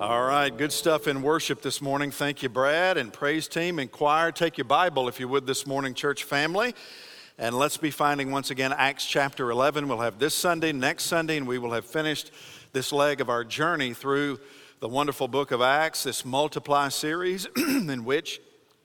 All right, good stuff in worship this morning. Thank you, Brad, and praise team and choir. Take your Bible, if you would, this morning, church family. And let's be finding once again Acts chapter 11. We'll have this Sunday, next Sunday, and we will have finished this leg of our journey through the wonderful book of Acts, this multiply series in which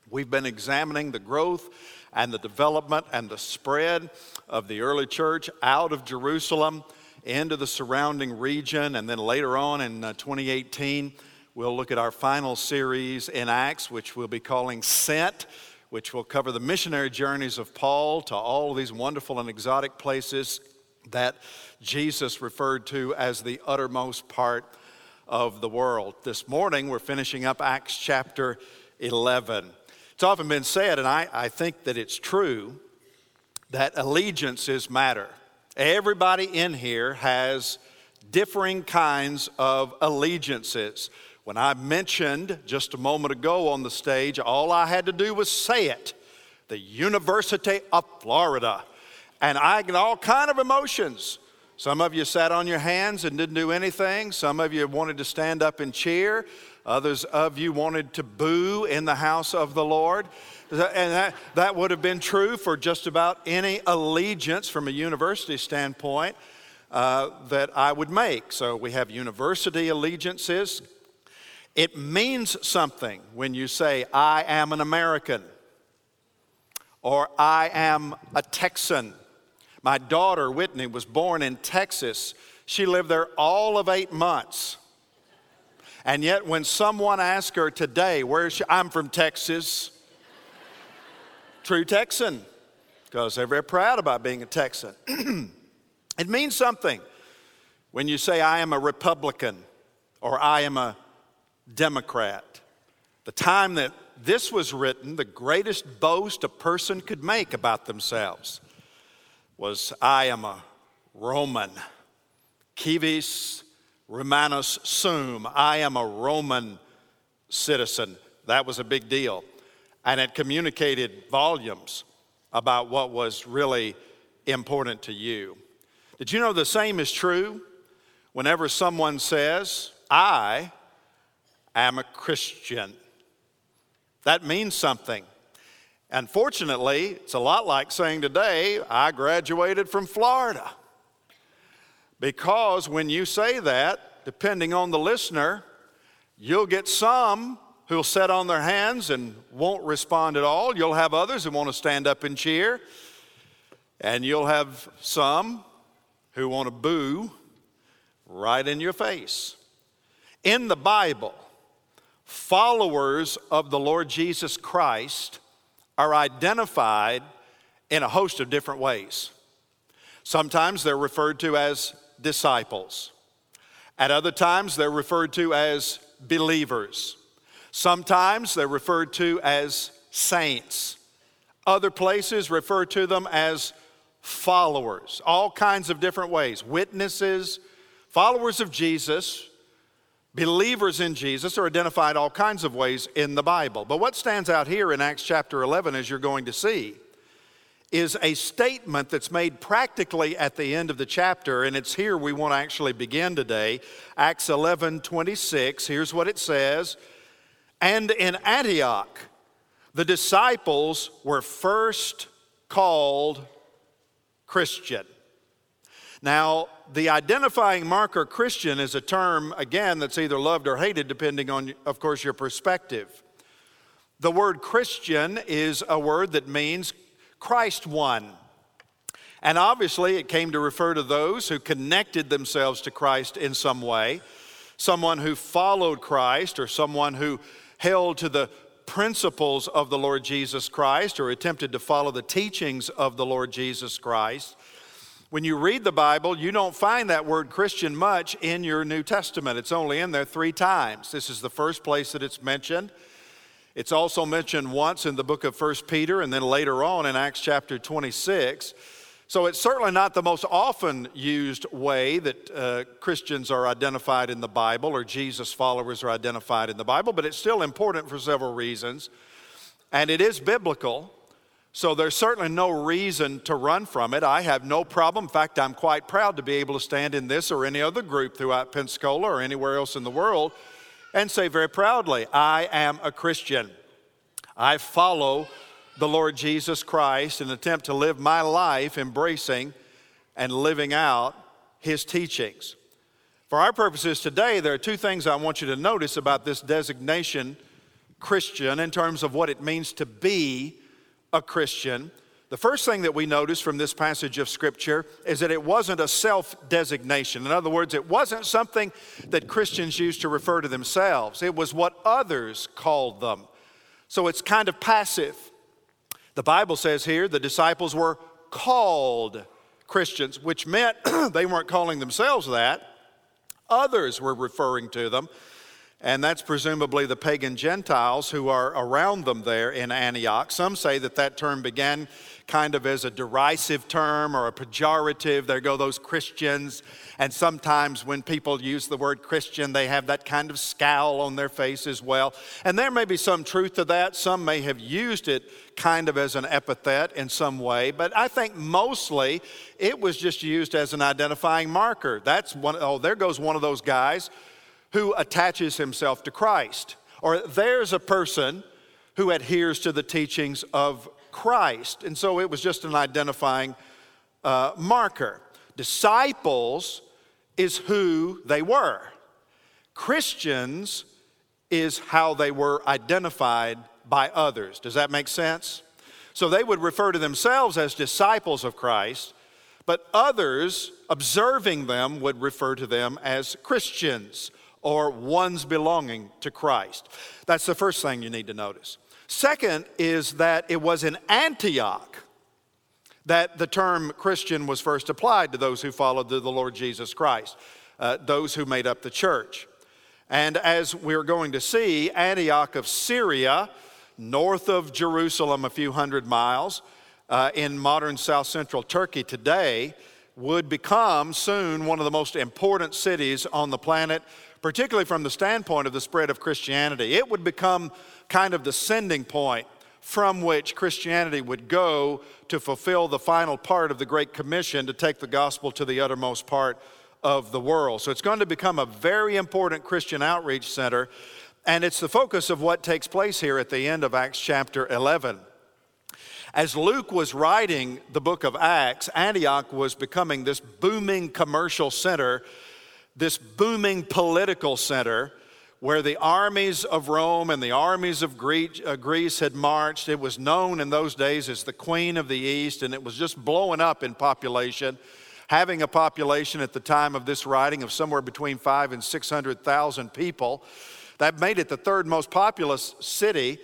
we've been examining the growth and the development and the spread of the early church out of Jerusalem into the surrounding region. And then later on in uh, 2018, we'll look at our final series in Acts, which we'll be calling Sent, which will cover the missionary journeys of Paul to all these wonderful and exotic places that Jesus referred to as the uttermost part of the world. This morning, we're finishing up Acts chapter 11. It's often been said, and I, I think that it's true, that allegiances matter. Everybody in here has differing kinds of allegiances. When I mentioned just a moment ago on the stage, all I had to do was say it the University of Florida. And I get all kind of emotions. Some of you sat on your hands and didn't do anything. Some of you wanted to stand up and cheer. Others of you wanted to boo in the house of the Lord. And that, that would have been true for just about any allegiance from a university standpoint uh, that I would make. So we have university allegiances. It means something when you say, I am an American or I am a Texan. My daughter, Whitney, was born in Texas. She lived there all of eight months. And yet, when someone asks her today, where is she? I'm from Texas true Texan because they're very proud about being a Texan. it means something when you say, I am a Republican or I am a Democrat. The time that this was written, the greatest boast a person could make about themselves was, I am a Roman. Civis Romanus sum. I am a Roman citizen. That was a big deal and it communicated volumes about what was really important to you. Did you know the same is true whenever someone says, I am a Christian? That means something. Unfortunately, it's a lot like saying today, I graduated from Florida. Because when you say that, depending on the listener, you'll get some who'll sit on their hands and won't respond at all. You'll have others who want to stand up and cheer. And you'll have some who want to boo right in your face. In the Bible, followers of the Lord Jesus Christ are identified in a host of different ways. Sometimes they're referred to as disciples. At other times, they're referred to as believers. Sometimes they're referred to as saints. Other places refer to them as followers, all kinds of different ways. Witnesses, followers of Jesus, believers in Jesus are identified all kinds of ways in the Bible. But what stands out here in Acts chapter 11, as you're going to see, is a statement that's made practically at the end of the chapter, and it's here we want to actually begin today. Acts 11 26, here's what it says and in Antioch, the disciples were first called Christian. Now, the identifying marker Christian is a term, again, that's either loved or hated, depending on, of course, your perspective. The word Christian is a word that means Christ one. And obviously, it came to refer to those who connected themselves to Christ in some way, someone who followed Christ or someone who held to the principles of the Lord Jesus Christ or attempted to follow the teachings of the Lord Jesus Christ. When you read the Bible, you don't find that word Christian much in your New Testament. It's only in there three times. This is the first place that it's mentioned. It's also mentioned once in the book of First Peter and then later on in Acts chapter 26. So it's certainly not the most often used way that uh, Christians are identified in the Bible or Jesus followers are identified in the Bible, but it's still important for several reasons. And it is biblical. So there's certainly no reason to run from it. I have no problem. In fact, I'm quite proud to be able to stand in this or any other group throughout Pensacola or anywhere else in the world and say very proudly, I am a Christian. I follow the Lord Jesus Christ and attempt to live my life embracing and living out his teachings. For our purposes today, there are two things I want you to notice about this designation Christian in terms of what it means to be a Christian. The first thing that we notice from this passage of Scripture is that it wasn't a self designation. In other words, it wasn't something that Christians used to refer to themselves, it was what others called them. So it's kind of passive. The Bible says here the disciples were called Christians, which meant they weren't calling themselves that. Others were referring to them, and that's presumably the pagan Gentiles who are around them there in Antioch. Some say that that term began kind of as a derisive term or a pejorative. There go those Christians. And sometimes when people use the word Christian, they have that kind of scowl on their face as well. And there may be some truth to that. Some may have used it kind of as an epithet in some way. But I think mostly it was just used as an identifying marker. That's one, oh, there goes one of those guys who attaches himself to Christ. Or there's a person who adheres to the teachings of Christ. And so it was just an identifying uh, marker. Disciples is who they were, Christians is how they were identified by others. Does that make sense? So they would refer to themselves as disciples of Christ, but others observing them would refer to them as Christians or ones belonging to Christ. That's the first thing you need to notice. Second is that it was in Antioch that the term Christian was first applied to those who followed the Lord Jesus Christ, uh, those who made up the church. And as we're going to see, Antioch of Syria, north of Jerusalem, a few hundred miles, uh, in modern south central Turkey today, would become soon one of the most important cities on the planet, particularly from the standpoint of the spread of Christianity. It would become kind of the sending point from which Christianity would go to fulfill the final part of the Great Commission to take the gospel to the uttermost part of the world. So it's going to become a very important Christian outreach center, and it's the focus of what takes place here at the end of Acts chapter 11. As Luke was writing the book of Acts, Antioch was becoming this booming commercial center, this booming political center where the armies of Rome and the armies of uh, Greece had marched. It was known in those days as the Queen of the East, and it was just blowing up in population, having a population at the time of this writing of somewhere between five and 600,000 people. That made it the third most populous city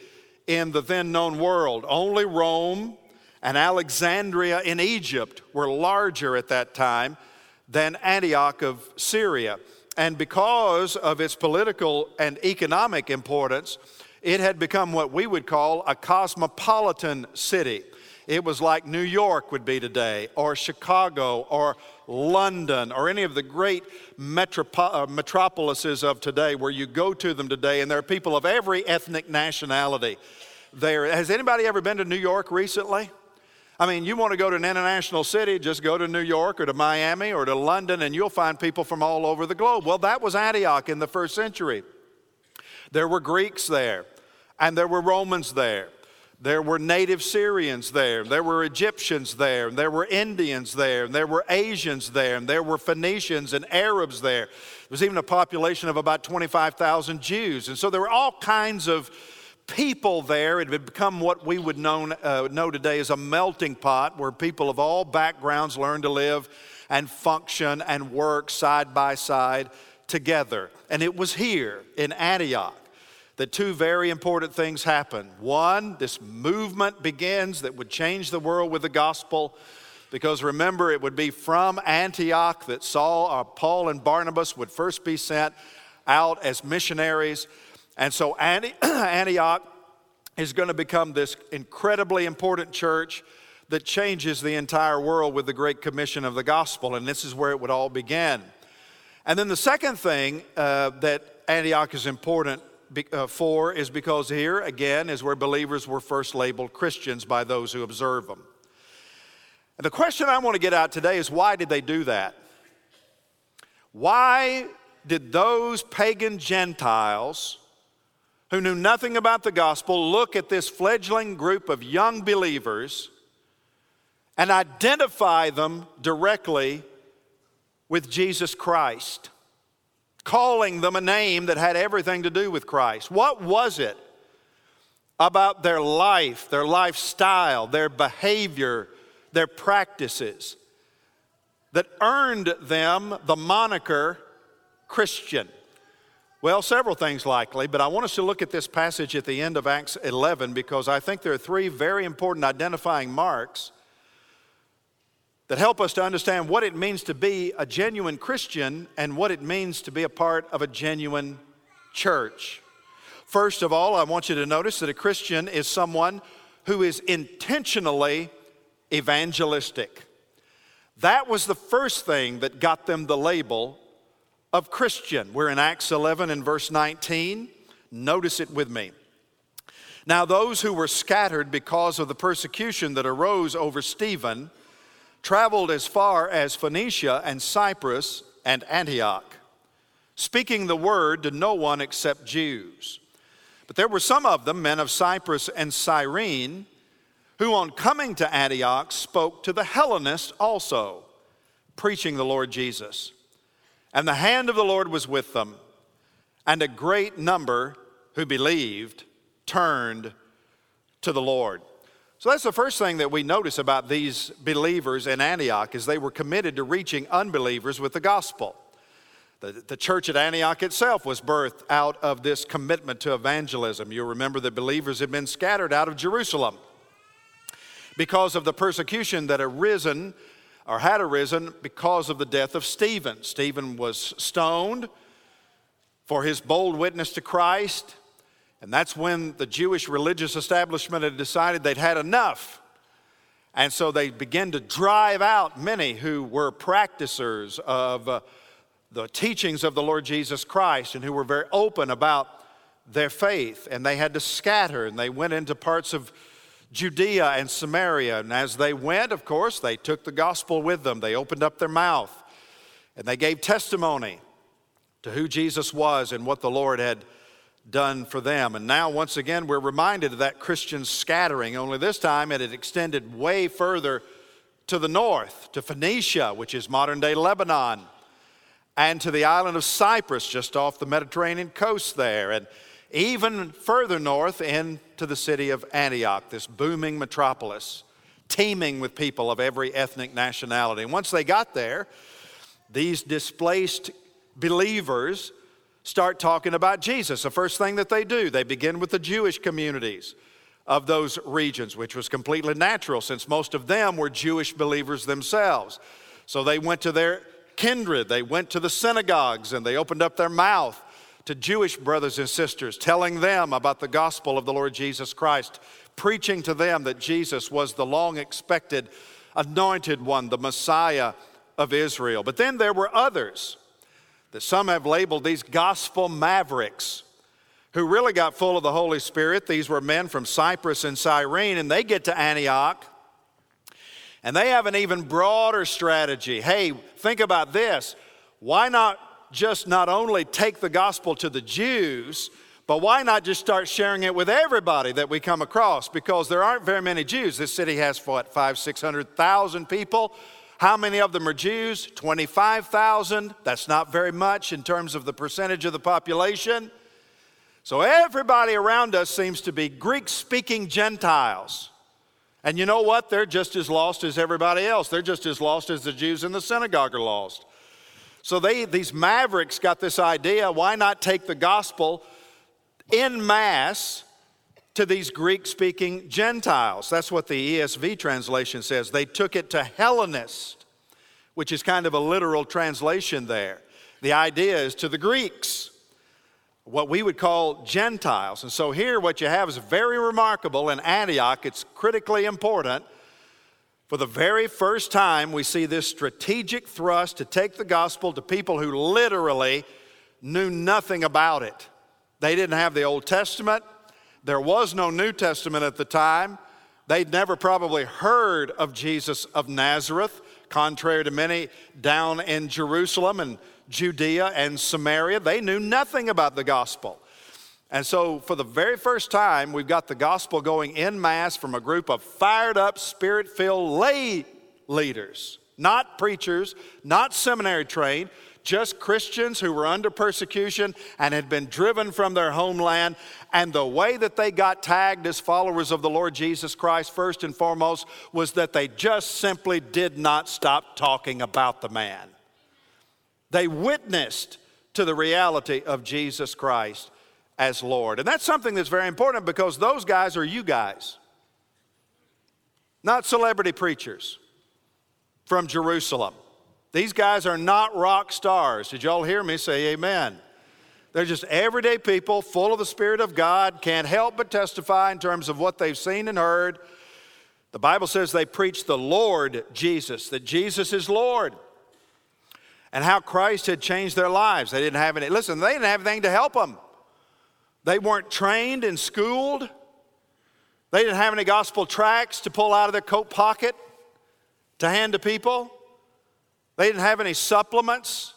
in the then known world. Only Rome and Alexandria in Egypt were larger at that time than Antioch of Syria. And because of its political and economic importance, it had become what we would call a cosmopolitan city. It was like New York would be today, or Chicago, or London, or any of the great metropo- uh, metropolises of today where you go to them today, and there are people of every ethnic nationality there. Has anybody ever been to New York recently? I mean, you want to go to an international city, just go to New York or to Miami or to London, and you'll find people from all over the globe. Well, that was Antioch in the first century. There were Greeks there, and there were Romans there. There were native Syrians there. There were Egyptians there. There were Indians there. There were Asians there. There were Phoenicians and Arabs there. There was even a population of about 25,000 Jews. And so there were all kinds of people there. It had become what we would know, uh, know today as a melting pot where people of all backgrounds learn to live and function and work side by side together. And it was here in Antioch that two very important things happened. One, this movement begins that would change the world with the gospel. Because remember, it would be from Antioch that Saul, uh, Paul, and Barnabas would first be sent out as missionaries. And so Antioch is going to become this incredibly important church that changes the entire world with the Great Commission of the gospel. And this is where it would all begin. And then the second thing uh, that Antioch is important uh, for is because here, again, is where believers were first labeled Christians by those who observe them. And the question I want to get out today is why did they do that? Why did those pagan Gentiles who knew nothing about the gospel look at this fledgling group of young believers and identify them directly with Jesus Christ, calling them a name that had everything to do with Christ. What was it about their life, their lifestyle, their behavior, their practices that earned them the moniker Christian? Well, several things likely, but I want us to look at this passage at the end of Acts 11 because I think there are three very important identifying marks that help us to understand what it means to be a genuine Christian and what it means to be a part of a genuine church. First of all, I want you to notice that a Christian is someone who is intentionally evangelistic. That was the first thing that got them the label of Christian. We're in Acts 11 and verse 19. Notice it with me. Now, those who were scattered because of the persecution that arose over Stephen, traveled as far as Phoenicia and Cyprus and Antioch, speaking the word to no one except Jews. But there were some of them, men of Cyprus and Cyrene, who on coming to Antioch spoke to the Hellenists also, preaching the Lord Jesus. And the hand of the Lord was with them, and a great number who believed turned to the Lord. So that's the first thing that we notice about these believers in Antioch is they were committed to reaching unbelievers with the gospel. The, the church at Antioch itself was birthed out of this commitment to evangelism. You'll remember the believers had been scattered out of Jerusalem because of the persecution that had arisen or had arisen because of the death of Stephen. Stephen was stoned for his bold witness to Christ. And that's when the Jewish religious establishment had decided they'd had enough. And so they began to drive out many who were practicers of uh, the teachings of the Lord Jesus Christ and who were very open about their faith. And they had to scatter, and they went into parts of Judea and Samaria. And as they went, of course, they took the gospel with them. They opened up their mouth and they gave testimony to who Jesus was and what the Lord had done for them. And now, once again, we're reminded of that Christian scattering, only this time it had extended way further to the north, to Phoenicia, which is modern day Lebanon, and to the island of Cyprus, just off the Mediterranean coast there, and even further north into the city of Antioch, this booming metropolis, teeming with people of every ethnic nationality. And once they got there, these displaced believers start talking about Jesus. The first thing that they do, they begin with the Jewish communities of those regions, which was completely natural since most of them were Jewish believers themselves. So they went to their kindred, they went to the synagogues, and they opened up their mouth to Jewish brothers and sisters, telling them about the gospel of the Lord Jesus Christ, preaching to them that Jesus was the long expected anointed one, the Messiah of Israel. But then there were others that some have labeled these gospel mavericks who really got full of the Holy Spirit. These were men from Cyprus and Cyrene, and they get to Antioch. And they have an even broader strategy. Hey, think about this. Why not just not only take the gospel to the Jews, but why not just start sharing it with everybody that we come across? Because there aren't very many Jews. This city has, what, five, 600,000 people. How many of them are Jews? 25,000. That's not very much in terms of the percentage of the population. So everybody around us seems to be Greek speaking Gentiles. And you know what? They're just as lost as everybody else. They're just as lost as the Jews in the synagogue are lost. So they, these mavericks got this idea why not take the gospel in mass to these Greek speaking Gentiles. That's what the ESV translation says. They took it to Hellenists, which is kind of a literal translation there. The idea is to the Greeks, what we would call Gentiles. And so here, what you have is very remarkable in Antioch. It's critically important. For the very first time, we see this strategic thrust to take the gospel to people who literally knew nothing about it. They didn't have the Old Testament, there was no New Testament at the time. They'd never probably heard of Jesus of Nazareth, contrary to many down in Jerusalem and Judea and Samaria. They knew nothing about the gospel. And so, for the very first time, we've got the gospel going in mass from a group of fired up, spirit filled lay leaders, not preachers, not seminary trained, just Christians who were under persecution and had been driven from their homeland. And the way that they got tagged as followers of the Lord Jesus Christ, first and foremost, was that they just simply did not stop talking about the man. They witnessed to the reality of Jesus Christ as Lord. And that's something that's very important because those guys are you guys, not celebrity preachers from Jerusalem. These guys are not rock stars. Did y'all hear me say amen? They're just everyday people full of the Spirit of God, can't help but testify in terms of what they've seen and heard. The Bible says they preach the Lord Jesus, that Jesus is Lord, and how Christ had changed their lives. They didn't have any, listen, they didn't have anything to help them. They weren't trained and schooled. They didn't have any gospel tracts to pull out of their coat pocket to hand to people. They didn't have any supplements.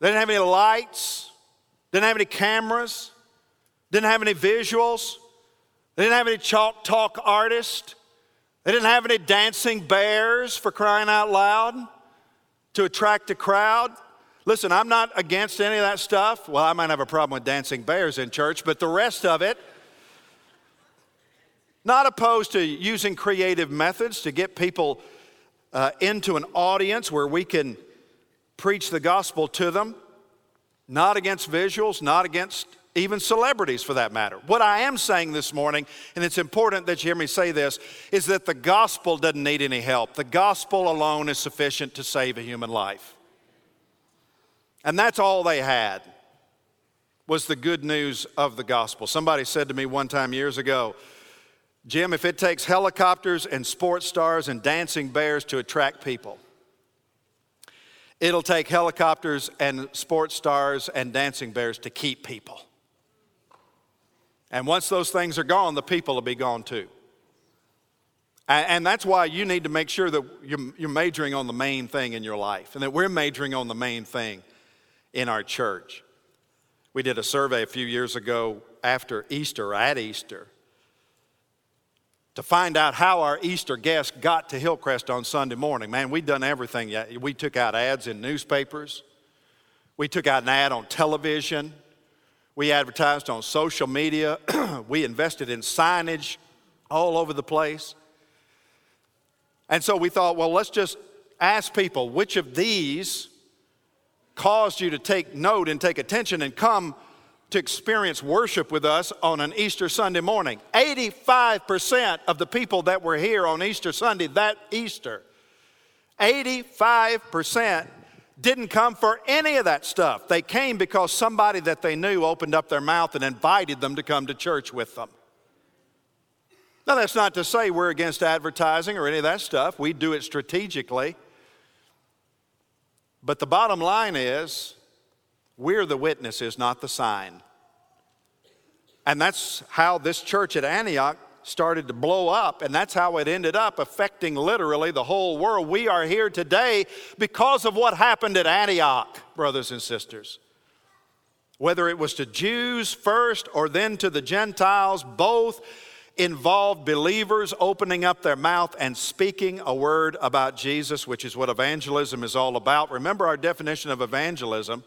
They didn't have any lights. Didn't have any cameras. Didn't have any visuals. They didn't have any chalk talk artists. They didn't have any dancing bears for crying out loud to attract a crowd. Listen, I'm not against any of that stuff. Well, I might have a problem with dancing bears in church, but the rest of it, not opposed to using creative methods to get people uh, into an audience where we can preach the gospel to them, not against visuals, not against even celebrities for that matter. What I am saying this morning, and it's important that you hear me say this, is that the gospel doesn't need any help. The gospel alone is sufficient to save a human life. And that's all they had was the good news of the gospel. Somebody said to me one time years ago, Jim, if it takes helicopters and sports stars and dancing bears to attract people, it'll take helicopters and sports stars and dancing bears to keep people. And once those things are gone, the people will be gone too. And that's why you need to make sure that you're majoring on the main thing in your life and that we're majoring on the main thing in our church. We did a survey a few years ago after Easter, at Easter, to find out how our Easter guests got to Hillcrest on Sunday morning. Man, we'd done everything. We took out ads in newspapers, we took out an ad on television, we advertised on social media, we invested in signage all over the place. And so we thought, well, let's just ask people which of these caused you to take note and take attention and come to experience worship with us on an Easter Sunday morning. 85% of the people that were here on Easter Sunday that Easter, 85% didn't come for any of that stuff. They came because somebody that they knew opened up their mouth and invited them to come to church with them. Now, that's not to say we're against advertising or any of that stuff. We do it strategically. But the bottom line is, we're the witnesses, not the sign. And that's how this church at Antioch started to blow up, and that's how it ended up affecting literally the whole world. We are here today because of what happened at Antioch, brothers and sisters. Whether it was to Jews first or then to the Gentiles, both involved believers opening up their mouth and speaking a word about Jesus, which is what evangelism is all about. Remember our definition of evangelism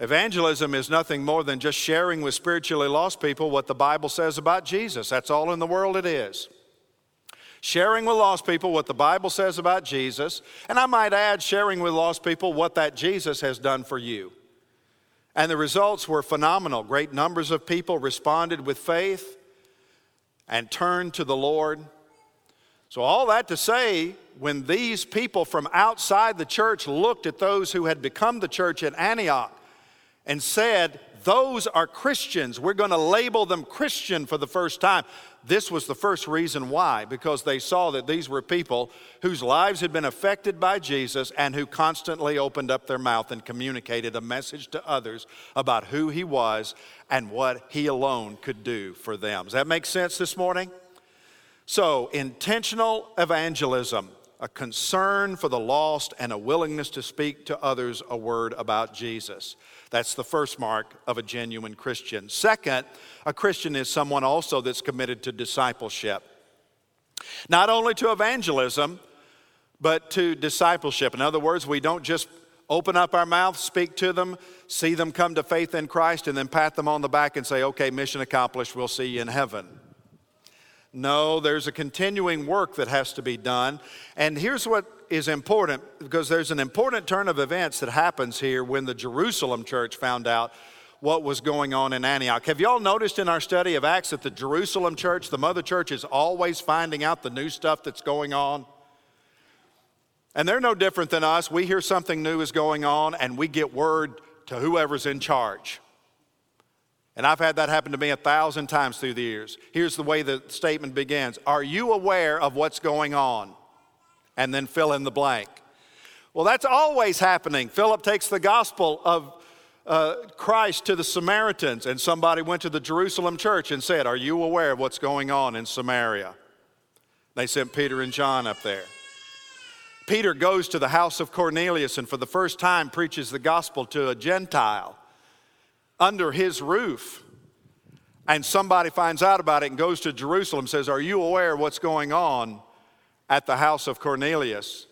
Evangelism is nothing more than just sharing with spiritually lost people what the Bible says about Jesus. That's all in the world it is. Sharing with lost people what the Bible says about Jesus, and I might add, sharing with lost people what that Jesus has done for you. And the results were phenomenal. Great numbers of people responded with faith and turned to the Lord. So, all that to say, when these people from outside the church looked at those who had become the church at Antioch, and said, Those are Christians. We're going to label them Christian for the first time. This was the first reason why, because they saw that these were people whose lives had been affected by Jesus and who constantly opened up their mouth and communicated a message to others about who he was and what he alone could do for them. Does that make sense this morning? So, intentional evangelism a concern for the lost, and a willingness to speak to others a word about Jesus. That's the first mark of a genuine Christian. Second, a Christian is someone also that's committed to discipleship. Not only to evangelism, but to discipleship. In other words, we don't just open up our mouth, speak to them, see them come to faith in Christ, and then pat them on the back and say, okay, mission accomplished, we'll see you in heaven. No, there's a continuing work that has to be done. And here's what is important because there's an important turn of events that happens here when the Jerusalem church found out what was going on in Antioch. Have y'all noticed in our study of Acts that the Jerusalem church, the mother church, is always finding out the new stuff that's going on? And they're no different than us. We hear something new is going on and we get word to whoever's in charge. And I've had that happen to me a thousand times through the years. Here's the way the statement begins Are you aware of what's going on? And then fill in the blank. Well, that's always happening. Philip takes the gospel of uh, Christ to the Samaritans, and somebody went to the Jerusalem church and said, Are you aware of what's going on in Samaria? They sent Peter and John up there. Peter goes to the house of Cornelius and for the first time preaches the gospel to a Gentile under his roof. And somebody finds out about it and goes to Jerusalem says, Are you aware of what's going on at the house of Cornelius?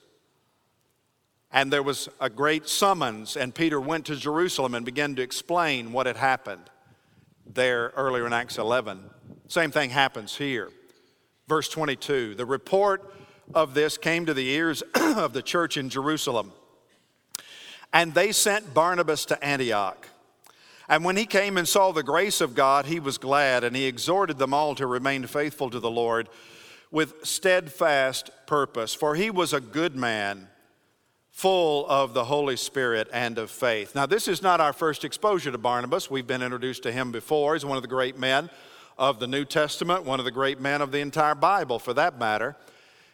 And there was a great summons, and Peter went to Jerusalem and began to explain what had happened there earlier in Acts 11. Same thing happens here. Verse 22 The report of this came to the ears of the church in Jerusalem, and they sent Barnabas to Antioch. And when he came and saw the grace of God, he was glad, and he exhorted them all to remain faithful to the Lord with steadfast purpose. For he was a good man, full of the Holy Spirit and of faith. Now, this is not our first exposure to Barnabas. We've been introduced to him before. He's one of the great men of the New Testament, one of the great men of the entire Bible, for that matter.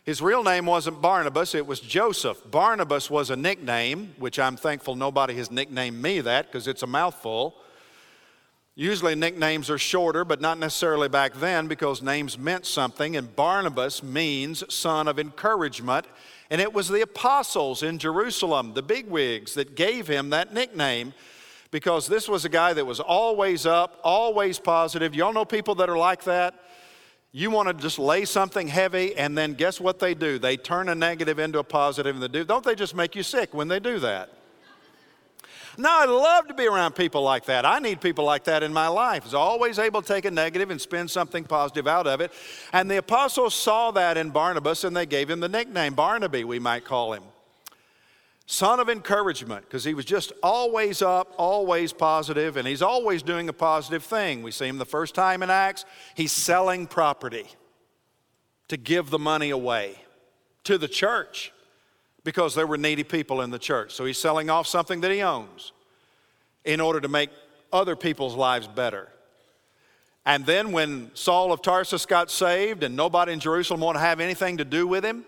His real name wasn't Barnabas, it was Joseph. Barnabas was a nickname, which I'm thankful nobody has nicknamed me that because it's a mouthful. Usually nicknames are shorter, but not necessarily back then because names meant something. And Barnabas means son of encouragement. And it was the apostles in Jerusalem, the bigwigs, that gave him that nickname because this was a guy that was always up, always positive. Y'all know people that are like that? You want to just lay something heavy, and then guess what they do? They turn a negative into a positive, and they do. Don't they just make you sick when they do that? No, I love to be around people like that. I need people like that in my life. Is always able to take a negative and spin something positive out of it. And the apostles saw that in Barnabas, and they gave him the nickname Barnaby, we might call him son of encouragement, because he was just always up, always positive, and he's always doing a positive thing. We see him the first time in Acts, he's selling property to give the money away to the church because there were needy people in the church. So he's selling off something that he owns in order to make other people's lives better. And then when Saul of Tarsus got saved and nobody in Jerusalem wanted to have anything to do with him,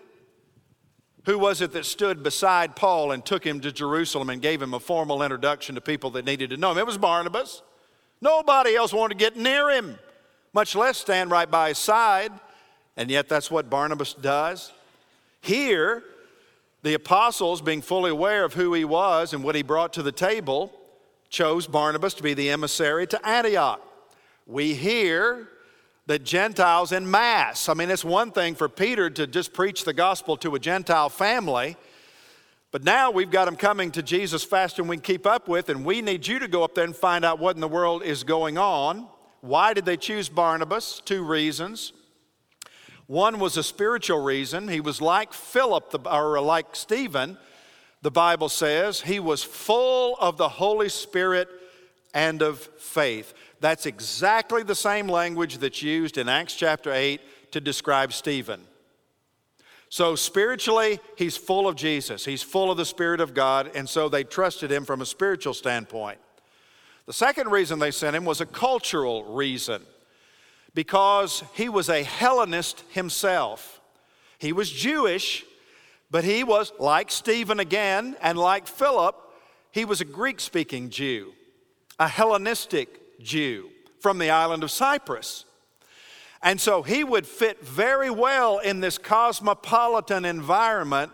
who was it that stood beside Paul and took him to Jerusalem and gave him a formal introduction to people that needed to know him? It was Barnabas. Nobody else wanted to get near him, much less stand right by his side. And yet, that's what Barnabas does. Here, the apostles, being fully aware of who he was and what he brought to the table, chose Barnabas to be the emissary to Antioch. We hear that Gentiles in mass, I mean, it's one thing for Peter to just preach the gospel to a Gentile family, but now we've got them coming to Jesus faster than we can keep up with, and we need you to go up there and find out what in the world is going on. Why did they choose Barnabas? Two reasons. One was a spiritual reason. He was like Philip, or like Stephen, the Bible says. He was full of the Holy Spirit and of faith. That's exactly the same language that's used in Acts chapter 8 to describe Stephen. So, spiritually, he's full of Jesus. He's full of the Spirit of God, and so they trusted him from a spiritual standpoint. The second reason they sent him was a cultural reason because he was a Hellenist himself. He was Jewish, but he was, like Stephen again, and like Philip, he was a Greek speaking Jew, a Hellenistic Jew from the island of Cyprus. And so he would fit very well in this cosmopolitan environment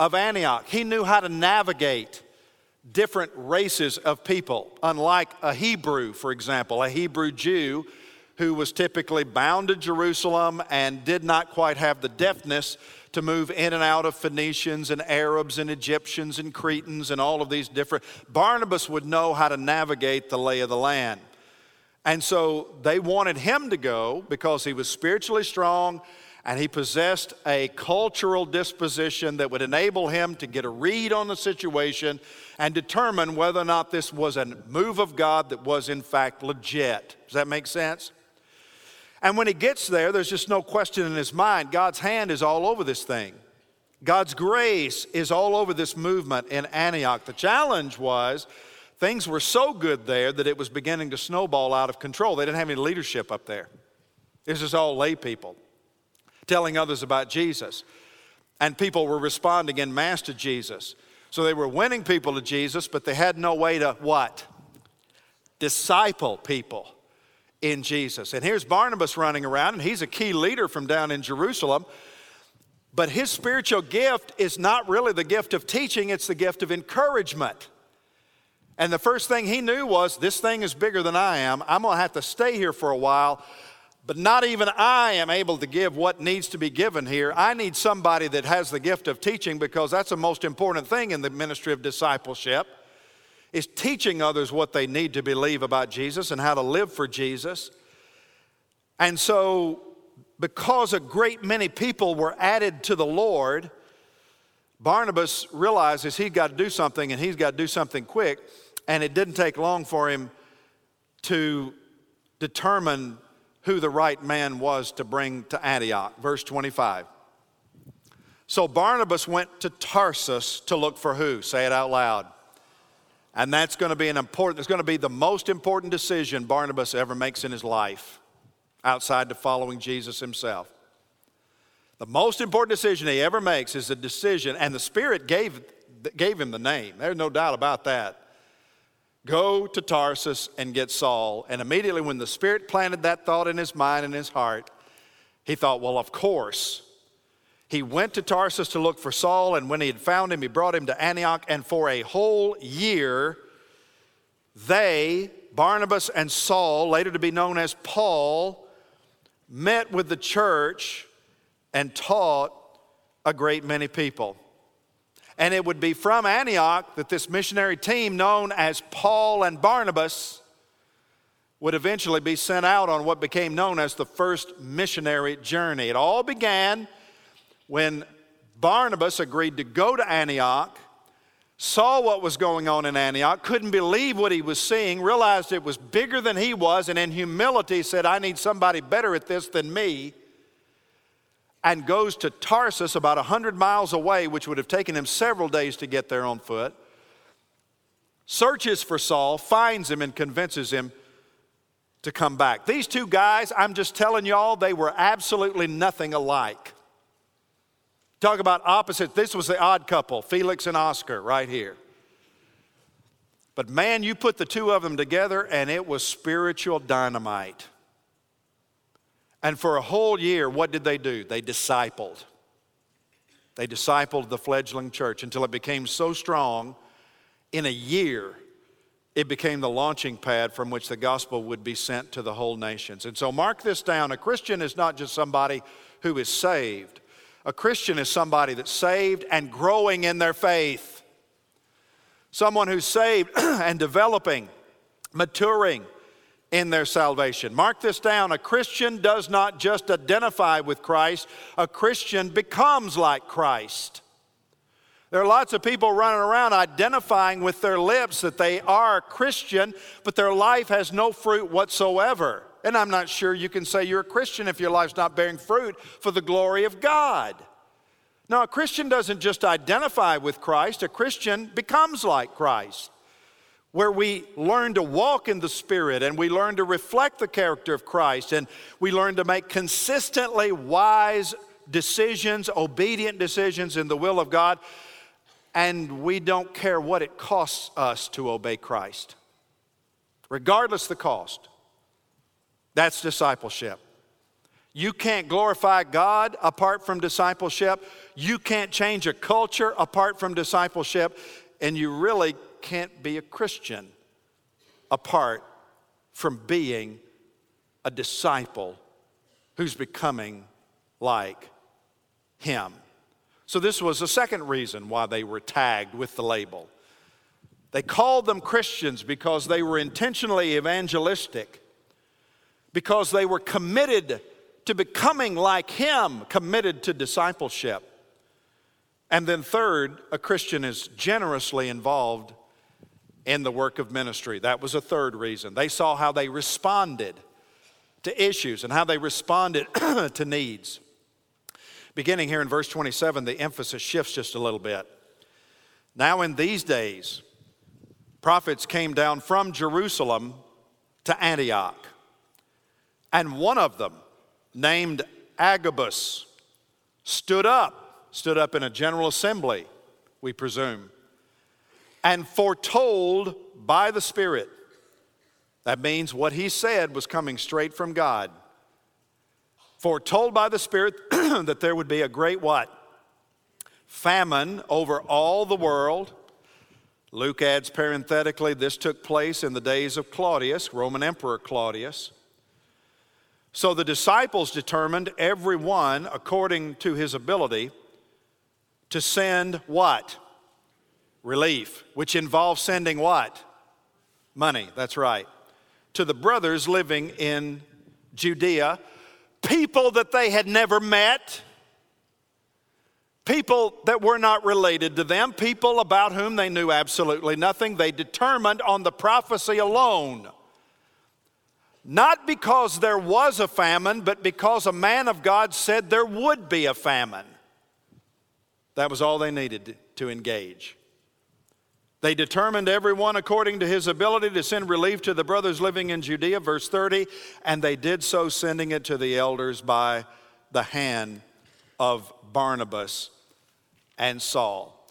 of Antioch. He knew how to navigate different races of people, unlike a Hebrew, for example, a Hebrew Jew who was typically bound to Jerusalem and did not quite have the deftness to move in and out of Phoenicians and Arabs and Egyptians and Cretans and all of these different. Barnabas would know how to navigate the lay of the land. And so they wanted him to go because he was spiritually strong and he possessed a cultural disposition that would enable him to get a read on the situation and determine whether or not this was a move of God that was in fact legit. Does that make sense? And when he gets there, there's just no question in his mind God's hand is all over this thing. God's grace is all over this movement in Antioch. The challenge was things were so good there that it was beginning to snowball out of control. They didn't have any leadership up there. This is all lay people telling others about Jesus. And people were responding in mass to Jesus. So they were winning people to Jesus, but they had no way to what? Disciple people in Jesus. And here's Barnabas running around, and he's a key leader from down in Jerusalem. But his spiritual gift is not really the gift of teaching, it's the gift of encouragement. And the first thing he knew was this thing is bigger than I am. I'm going to have to stay here for a while, but not even I am able to give what needs to be given here. I need somebody that has the gift of teaching because that's the most important thing in the ministry of discipleship is teaching others what they need to believe about Jesus and how to live for Jesus. And so, because a great many people were added to the Lord, Barnabas realizes he's got to do something and he's got to do something quick. And it didn't take long for him to determine who the right man was to bring to Antioch. Verse 25. So Barnabas went to Tarsus to look for who? Say it out loud. And that's going to be an important, it's going to be the most important decision Barnabas ever makes in his life outside to following Jesus himself. The most important decision he ever makes is a decision, and the Spirit gave, gave him the name. There's no doubt about that. Go to Tarsus and get Saul. And immediately, when the Spirit planted that thought in his mind and his heart, he thought, well, of course, he went to Tarsus to look for Saul, and when he had found him, he brought him to Antioch. And for a whole year, they, Barnabas and Saul, later to be known as Paul, met with the church and taught a great many people. And it would be from Antioch that this missionary team, known as Paul and Barnabas, would eventually be sent out on what became known as the first missionary journey. It all began when Barnabas agreed to go to Antioch, saw what was going on in Antioch, couldn't believe what he was seeing, realized it was bigger than he was, and in humility said, I need somebody better at this than me, and goes to Tarsus, about 100 miles away, which would have taken him several days to get there on foot. Searches for Saul, finds him, and convinces him to come back. These two guys, I'm just telling y'all, they were absolutely nothing alike. Talk about opposites. This was the odd couple, Felix and Oscar, right here. But man, you put the two of them together and it was spiritual dynamite. And for a whole year, what did they do? They discipled. They discipled the fledgling church until it became so strong, in a year, it became the launching pad from which the gospel would be sent to the whole nations. And so, mark this down a Christian is not just somebody who is saved, a Christian is somebody that's saved and growing in their faith. Someone who's saved and developing, maturing in their salvation. Mark this down a Christian does not just identify with Christ, a Christian becomes like Christ. There are lots of people running around identifying with their lips that they are Christian, but their life has no fruit whatsoever. And I'm not sure you can say you're a Christian if your life's not bearing fruit for the glory of God. Now, a Christian doesn't just identify with Christ, a Christian becomes like Christ, where we learn to walk in the Spirit and we learn to reflect the character of Christ and we learn to make consistently wise decisions, obedient decisions in the will of God, and we don't care what it costs us to obey Christ, regardless the cost. That's discipleship. You can't glorify God apart from discipleship. You can't change a culture apart from discipleship. And you really can't be a Christian apart from being a disciple who's becoming like him. So, this was the second reason why they were tagged with the label. They called them Christians because they were intentionally evangelistic, because they were committed to becoming like him, committed to discipleship. And then, third, a Christian is generously involved in the work of ministry. That was a third reason. They saw how they responded to issues and how they responded to needs. Beginning here in verse 27, the emphasis shifts just a little bit. Now, in these days, prophets came down from Jerusalem to Antioch, and one of them, named Agabus, stood up, stood up in a general assembly, we presume, and foretold by the Spirit. That means what he said was coming straight from God foretold by the Spirit that there would be a great what? Famine over all the world. Luke adds parenthetically, this took place in the days of Claudius, Roman Emperor Claudius. So the disciples determined, every one according to his ability, to send what? Relief, which involves sending what? Money, that's right. To the brothers living in Judea people that they had never met, people that were not related to them, people about whom they knew absolutely nothing. They determined on the prophecy alone. Not because there was a famine, but because a man of God said there would be a famine. That was all they needed to engage. They determined everyone according to his ability to send relief to the brothers living in Judea, verse 30, and they did so, sending it to the elders by the hand of Barnabas and Saul.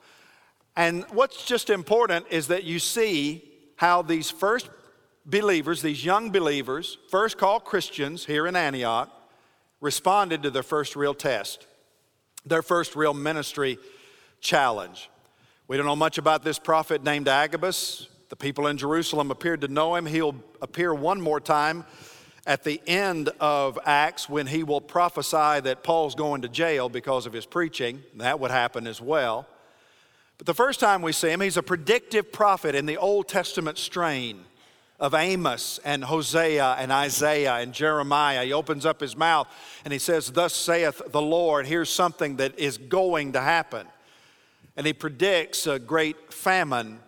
And what's just important is that you see how these first believers, these young believers, first called Christians here in Antioch, responded to their first real test, their first real ministry challenge. We don't know much about this prophet named Agabus. The people in Jerusalem appeared to know him. He'll appear one more time at the end of Acts when he will prophesy that Paul's going to jail because of his preaching. That would happen as well. But the first time we see him, he's a predictive prophet in the Old Testament strain of Amos and Hosea and Isaiah and Jeremiah. He opens up his mouth and he says, Thus saith the Lord, here's something that is going to happen and he predicts a great famine.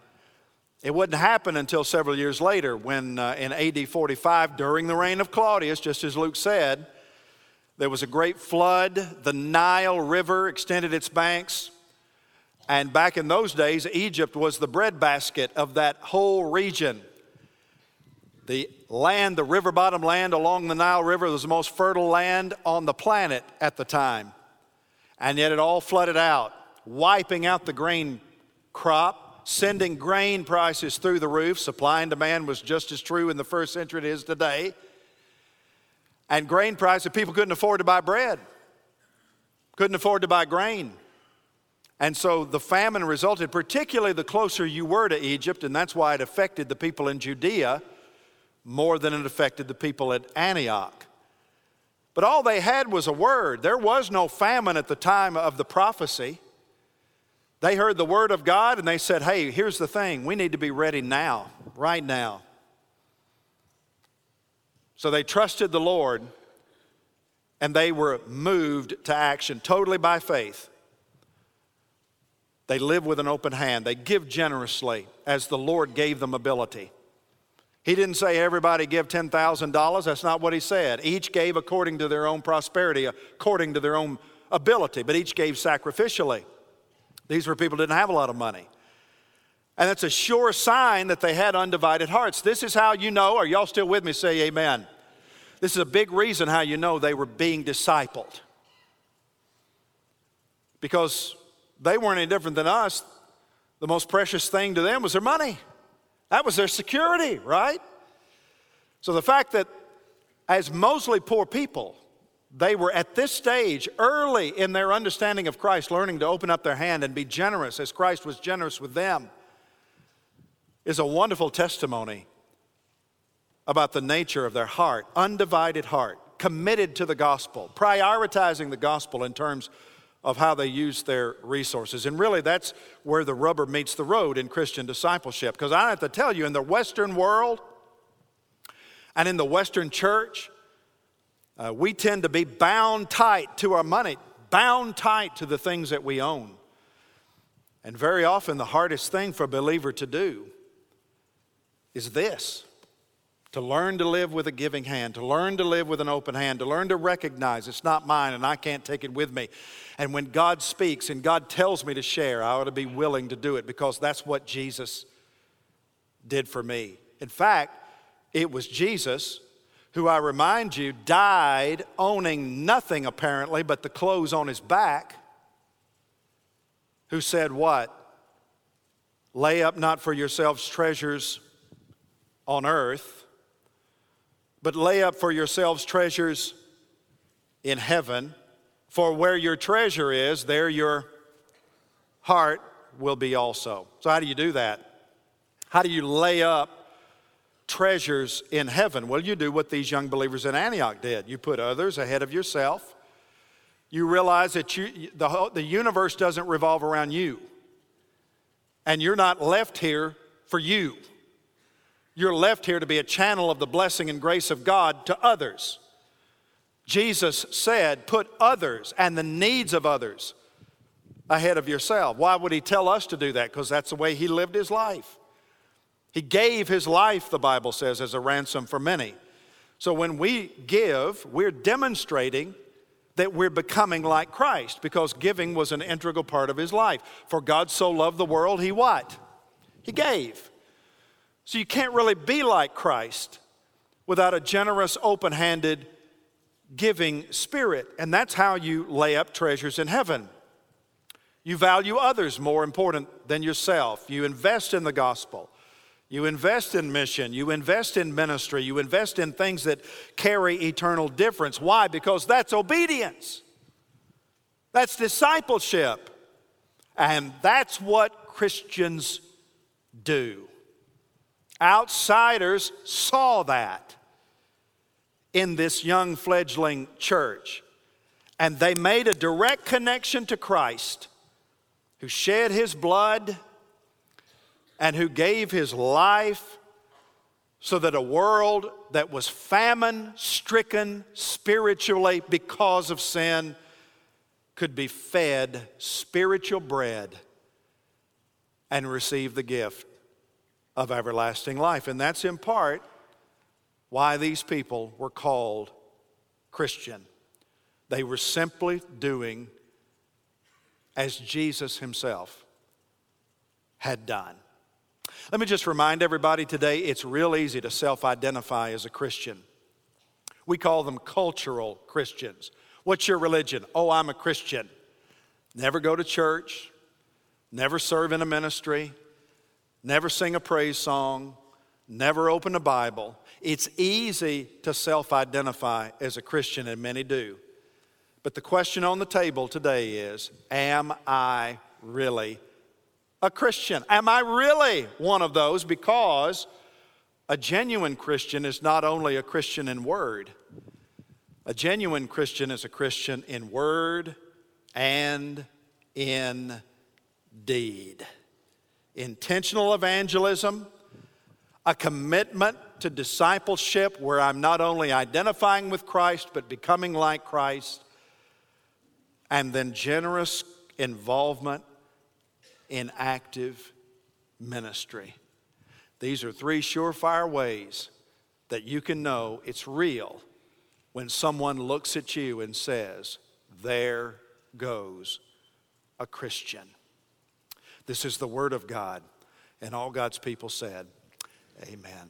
It wouldn't happen until several years later when uh, in AD 45, during the reign of Claudius, just as Luke said, there was a great flood. The Nile River extended its banks. And back in those days, Egypt was the breadbasket of that whole region. The land, the river bottom land along the Nile River, was the most fertile land on the planet at the time. And yet it all flooded out wiping out the grain crop, sending grain prices through the roof. Supply and demand was just as true in the first century as it is today. And grain prices, people couldn't afford to buy bread, couldn't afford to buy grain. And so the famine resulted, particularly the closer you were to Egypt, and that's why it affected the people in Judea more than it affected the people at Antioch. But all they had was a word. There was no famine at the time of the prophecy. They heard the word of God and they said, hey, here's the thing we need to be ready now, right now. So they trusted the Lord and they were moved to action totally by faith. They live with an open hand, they give generously as the Lord gave them ability. He didn't say everybody give $10,000. That's not what he said. Each gave according to their own prosperity, according to their own ability, but each gave sacrificially. These were people who didn't have a lot of money. And that's a sure sign that they had undivided hearts. This is how you know, are y'all still with me? Say amen. This is a big reason how you know they were being discipled. Because they weren't any different than us. The most precious thing to them was their money. That was their security, right? So the fact that as mostly poor people, they were at this stage, early in their understanding of Christ, learning to open up their hand and be generous as Christ was generous with them, is a wonderful testimony about the nature of their heart, undivided heart, committed to the gospel, prioritizing the gospel in terms of how they use their resources. And really, that's where the rubber meets the road in Christian discipleship. Because I have to tell you, in the Western world and in the Western church, uh, we tend to be bound tight to our money, bound tight to the things that we own. And very often, the hardest thing for a believer to do is this to learn to live with a giving hand, to learn to live with an open hand, to learn to recognize it's not mine and I can't take it with me. And when God speaks and God tells me to share, I ought to be willing to do it because that's what Jesus did for me. In fact, it was Jesus who I remind you died owning nothing apparently but the clothes on his back, who said, What? Lay up not for yourselves treasures on earth, but lay up for yourselves treasures in heaven. For where your treasure is, there your heart will be also. So, how do you do that? How do you lay up treasures in heaven? Well, you do what these young believers in Antioch did. You put others ahead of yourself. You realize that you, the, whole, the universe doesn't revolve around you. And you're not left here for you. You're left here to be a channel of the blessing and grace of God to others. Jesus said, put others and the needs of others ahead of yourself. Why would he tell us to do that? Because that's the way he lived his life. He gave his life, the Bible says, as a ransom for many. So when we give, we're demonstrating that we're becoming like Christ because giving was an integral part of his life. For God so loved the world, he what? He gave. So you can't really be like Christ without a generous, open handed, giving spirit. And that's how you lay up treasures in heaven. You value others more important than yourself. You invest in the gospel. You invest in mission, you invest in ministry, you invest in things that carry eternal difference. Why? Because that's obedience, that's discipleship, and that's what Christians do. Outsiders saw that in this young fledgling church, and they made a direct connection to Christ who shed his blood and who gave his life so that a world that was famine stricken spiritually because of sin could be fed spiritual bread and receive the gift of everlasting life. And that's in part why these people were called Christian. They were simply doing as Jesus himself had done. Let me just remind everybody today it's real easy to self identify as a Christian. We call them cultural Christians. What's your religion? Oh, I'm a Christian. Never go to church, never serve in a ministry, never sing a praise song, never open a Bible. It's easy to self identify as a Christian, and many do. But the question on the table today is Am I really a Christian? Am I really one of those? Because a genuine Christian is not only a Christian in word, a genuine Christian is a Christian in word and in deed. Intentional evangelism, a commitment to discipleship where I'm not only identifying with Christ, but becoming like Christ, and then generous involvement in active ministry. These are three surefire ways that you can know it's real when someone looks at you and says, There goes a Christian. This is the Word of God. And all God's people said, Amen.